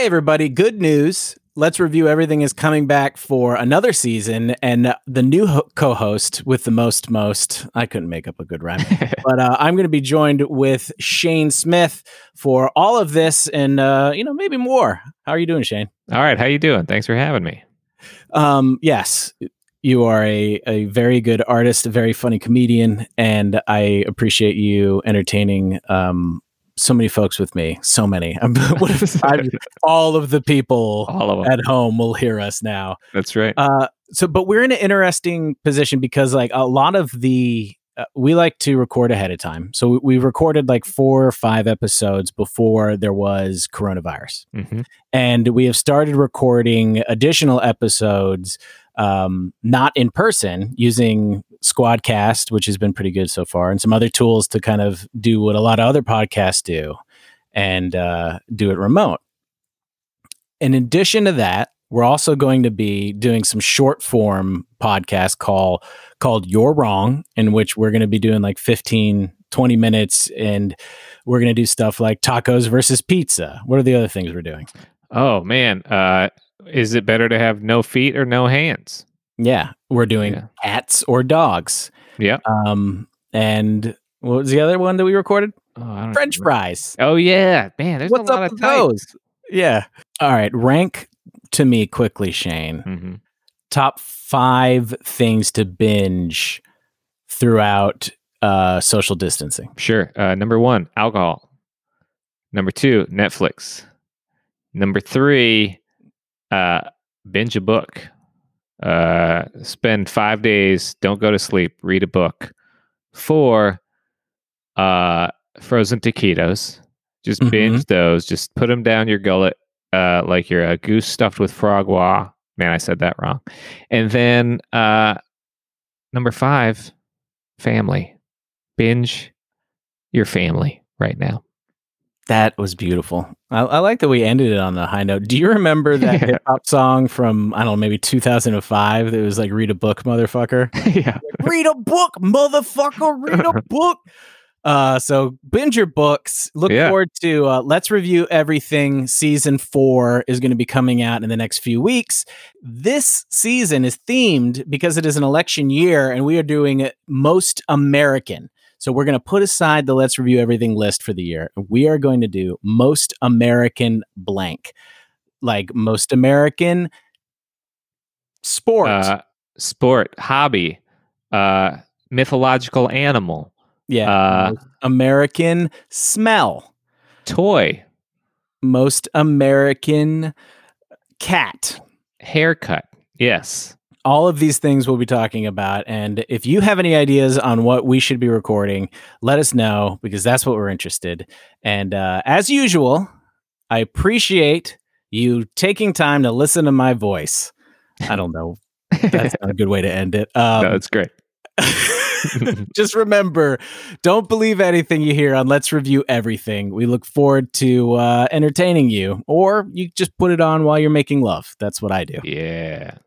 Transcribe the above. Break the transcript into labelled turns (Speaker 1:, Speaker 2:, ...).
Speaker 1: Hey, everybody. Good news. Let's Review Everything is coming back for another season. And the new ho- co host with the most, most, I couldn't make up a good rhyme, but uh, I'm going to be joined with Shane Smith for all of this and, uh, you know, maybe more. How are you doing, Shane?
Speaker 2: All right. How you doing? Thanks for having me.
Speaker 1: Um, yes, you are a, a very good artist, a very funny comedian, and I appreciate you entertaining um, so many folks with me. So many. all of the people
Speaker 2: all of
Speaker 1: at home will hear us now.
Speaker 2: That's right.
Speaker 1: Uh, so, but we're in an interesting position because, like, a lot of the uh, we like to record ahead of time. So we, we, recorded like four or five episodes before there was coronavirus, mm-hmm. and we have started recording additional episodes um, not in person using Squadcast, which has been pretty good so far, and some other tools to kind of do what a lot of other podcasts do and uh, do it remote. In addition to that, we're also going to be doing some short form podcast call called You're Wrong, in which we're going to be doing like 15, 20 minutes and we're going to do stuff like tacos versus pizza. What are the other things we're doing?
Speaker 2: Oh man, uh, is it better to have no feet or no hands?
Speaker 1: Yeah, we're doing yeah. cats or dogs.
Speaker 2: Yeah.
Speaker 1: Um, and what was the other one that we recorded? Oh, French remember. fries.
Speaker 2: Oh yeah, man. There's What's a lot up of those?
Speaker 1: Yeah. All right. Rank to me quickly, Shane. Mm-hmm. Top five things to binge throughout uh, social distancing.
Speaker 2: Sure. Uh, number one, alcohol. Number two, Netflix. Number three, uh, binge a book. Uh, spend five days, don't go to sleep, read a book. Four, uh, frozen taquitos. Just mm-hmm. binge those. Just put them down your gullet uh, like you're a goose stuffed with frog wah. Man, I said that wrong. And then uh, number five, family. Binge your family right now.
Speaker 1: That was beautiful. I, I, like that we ended it on the high note. Do you remember that hip hop song from I don't know maybe 2005 that was like "Read a book, motherfucker"?
Speaker 2: yeah,
Speaker 1: read a book, motherfucker. Read a book. Uh, so binge your books. Look yeah. forward to uh, let's review everything. Season four is going to be coming out in the next few weeks. This season is themed because it is an election year, and we are doing it most American. So we're going to put aside the let's review everything list for the year. We are going to do most American blank, like most American sport, uh,
Speaker 2: sport, hobby, uh, mythological animal.
Speaker 1: Yeah. Uh, American smell,
Speaker 2: toy,
Speaker 1: most American cat,
Speaker 2: haircut. Yes
Speaker 1: all of these things we'll be talking about. And if you have any ideas on what we should be recording, let us know because that's what we're interested. And uh, as usual, I appreciate you taking time to listen to my voice. I don't know. That's not a good way to end it.
Speaker 2: Um, no, it's great.
Speaker 1: just remember don't believe anything you hear on let's review everything. We look forward to uh, entertaining you or you just put it on while you're making love. That's what i do.
Speaker 2: Yeah